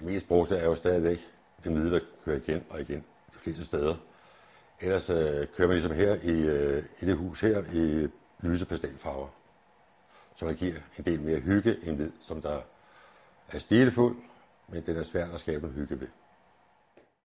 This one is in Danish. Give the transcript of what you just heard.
Det mest brugte er jo stadigvæk det middel, der kører igen og igen de fleste steder. Ellers øh, kører man ligesom her i, øh, i det hus her i lyse pastelfarver, så man giver en del mere hygge end hvid, som der er stilfuld, men den er svær at skabe en hygge ved.